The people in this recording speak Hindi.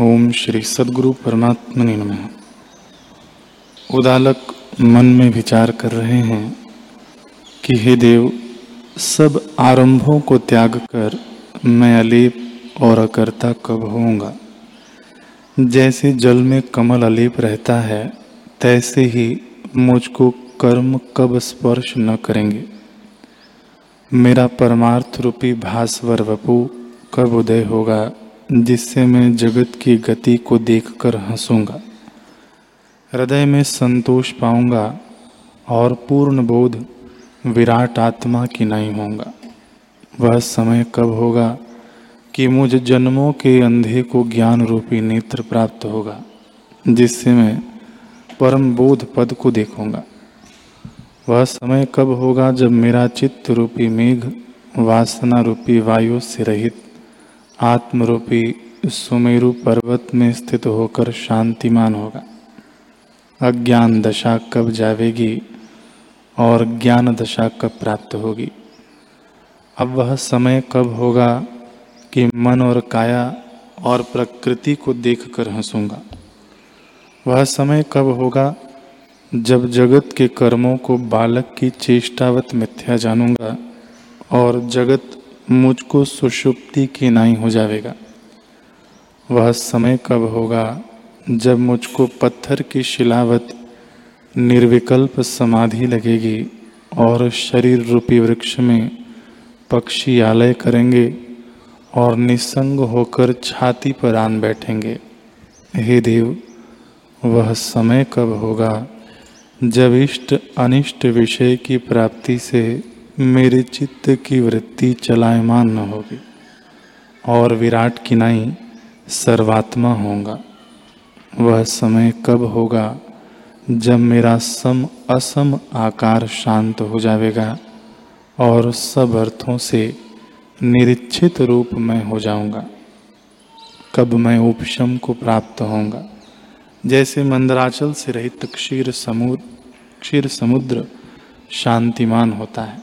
ओम श्री सदगुरु परमात्मा नमः। उदालक मन में विचार कर रहे हैं कि हे देव, सब आरंभों को त्याग कर मैं अलेप और अकर्ता कब होऊँगा? जैसे जल में कमल अलेप रहता है, तैसे ही मुझको कर्म कब स्पर्श न करेंगे? मेरा परमार्थ रूपी भास्वर वपु कब उदय होगा? जिससे मैं जगत की गति को देखकर हंसूँगा। हृदय में संतोष पाऊँगा और पूर्ण बोध, विराट आत्मा की नहीं होगा वह समय कब होगा कि मुझ जन्मों के अंधे को ज्ञान रूपी नेत्र प्राप्त होगा, जिससे मैं परम बोध पद को देखूँगा। वह समय कब होगा जब मेरा चित्त रूपी मेघ, वासना रूपी वायु से रहित आत्मरूपी सुमेरु पर्वत में स्थित होकर शांतिमान होगा। अज्ञान दशा कब जावेगी और ज्ञान दशा कब प्राप्त होगी? अब वह समय कब होगा कि मन और काया और प्रकृति को देखकर हंसूँगा? वह समय कब होगा जब जगत के कर्मों को बालक की चेष्टावत मिथ्या जानूँगा और जगत मुझको सुषुप्ति की नाई हो जाएगा। वह समय कब होगा जब मुझको पत्थर की शिलावत निर्विकल्प समाधि लगेगी और शरीर रूपी वृक्ष में पक्षी आलय करेंगे और निसंग होकर छाती पर आन बैठेंगे। हे देव, वह समय कब होगा जब इष्ट अनिष्ट विषय की प्राप्ति से मेरे चित्त की वृत्ति चलायमान न होगी, और विराट की नहीं सर्वात्मा होगा वह समय कब होगा जब मेरा सम असम आकार शांत हो जाएगा, और सब अर्थों से निरीक्षित रूप में हो जाऊँगा। कब मैं उपशम को प्राप्त होऊँगा। जैसे मंदराचल से रहित क्षीर समुद्र क्षीर समुद्र शांतिमान होता है।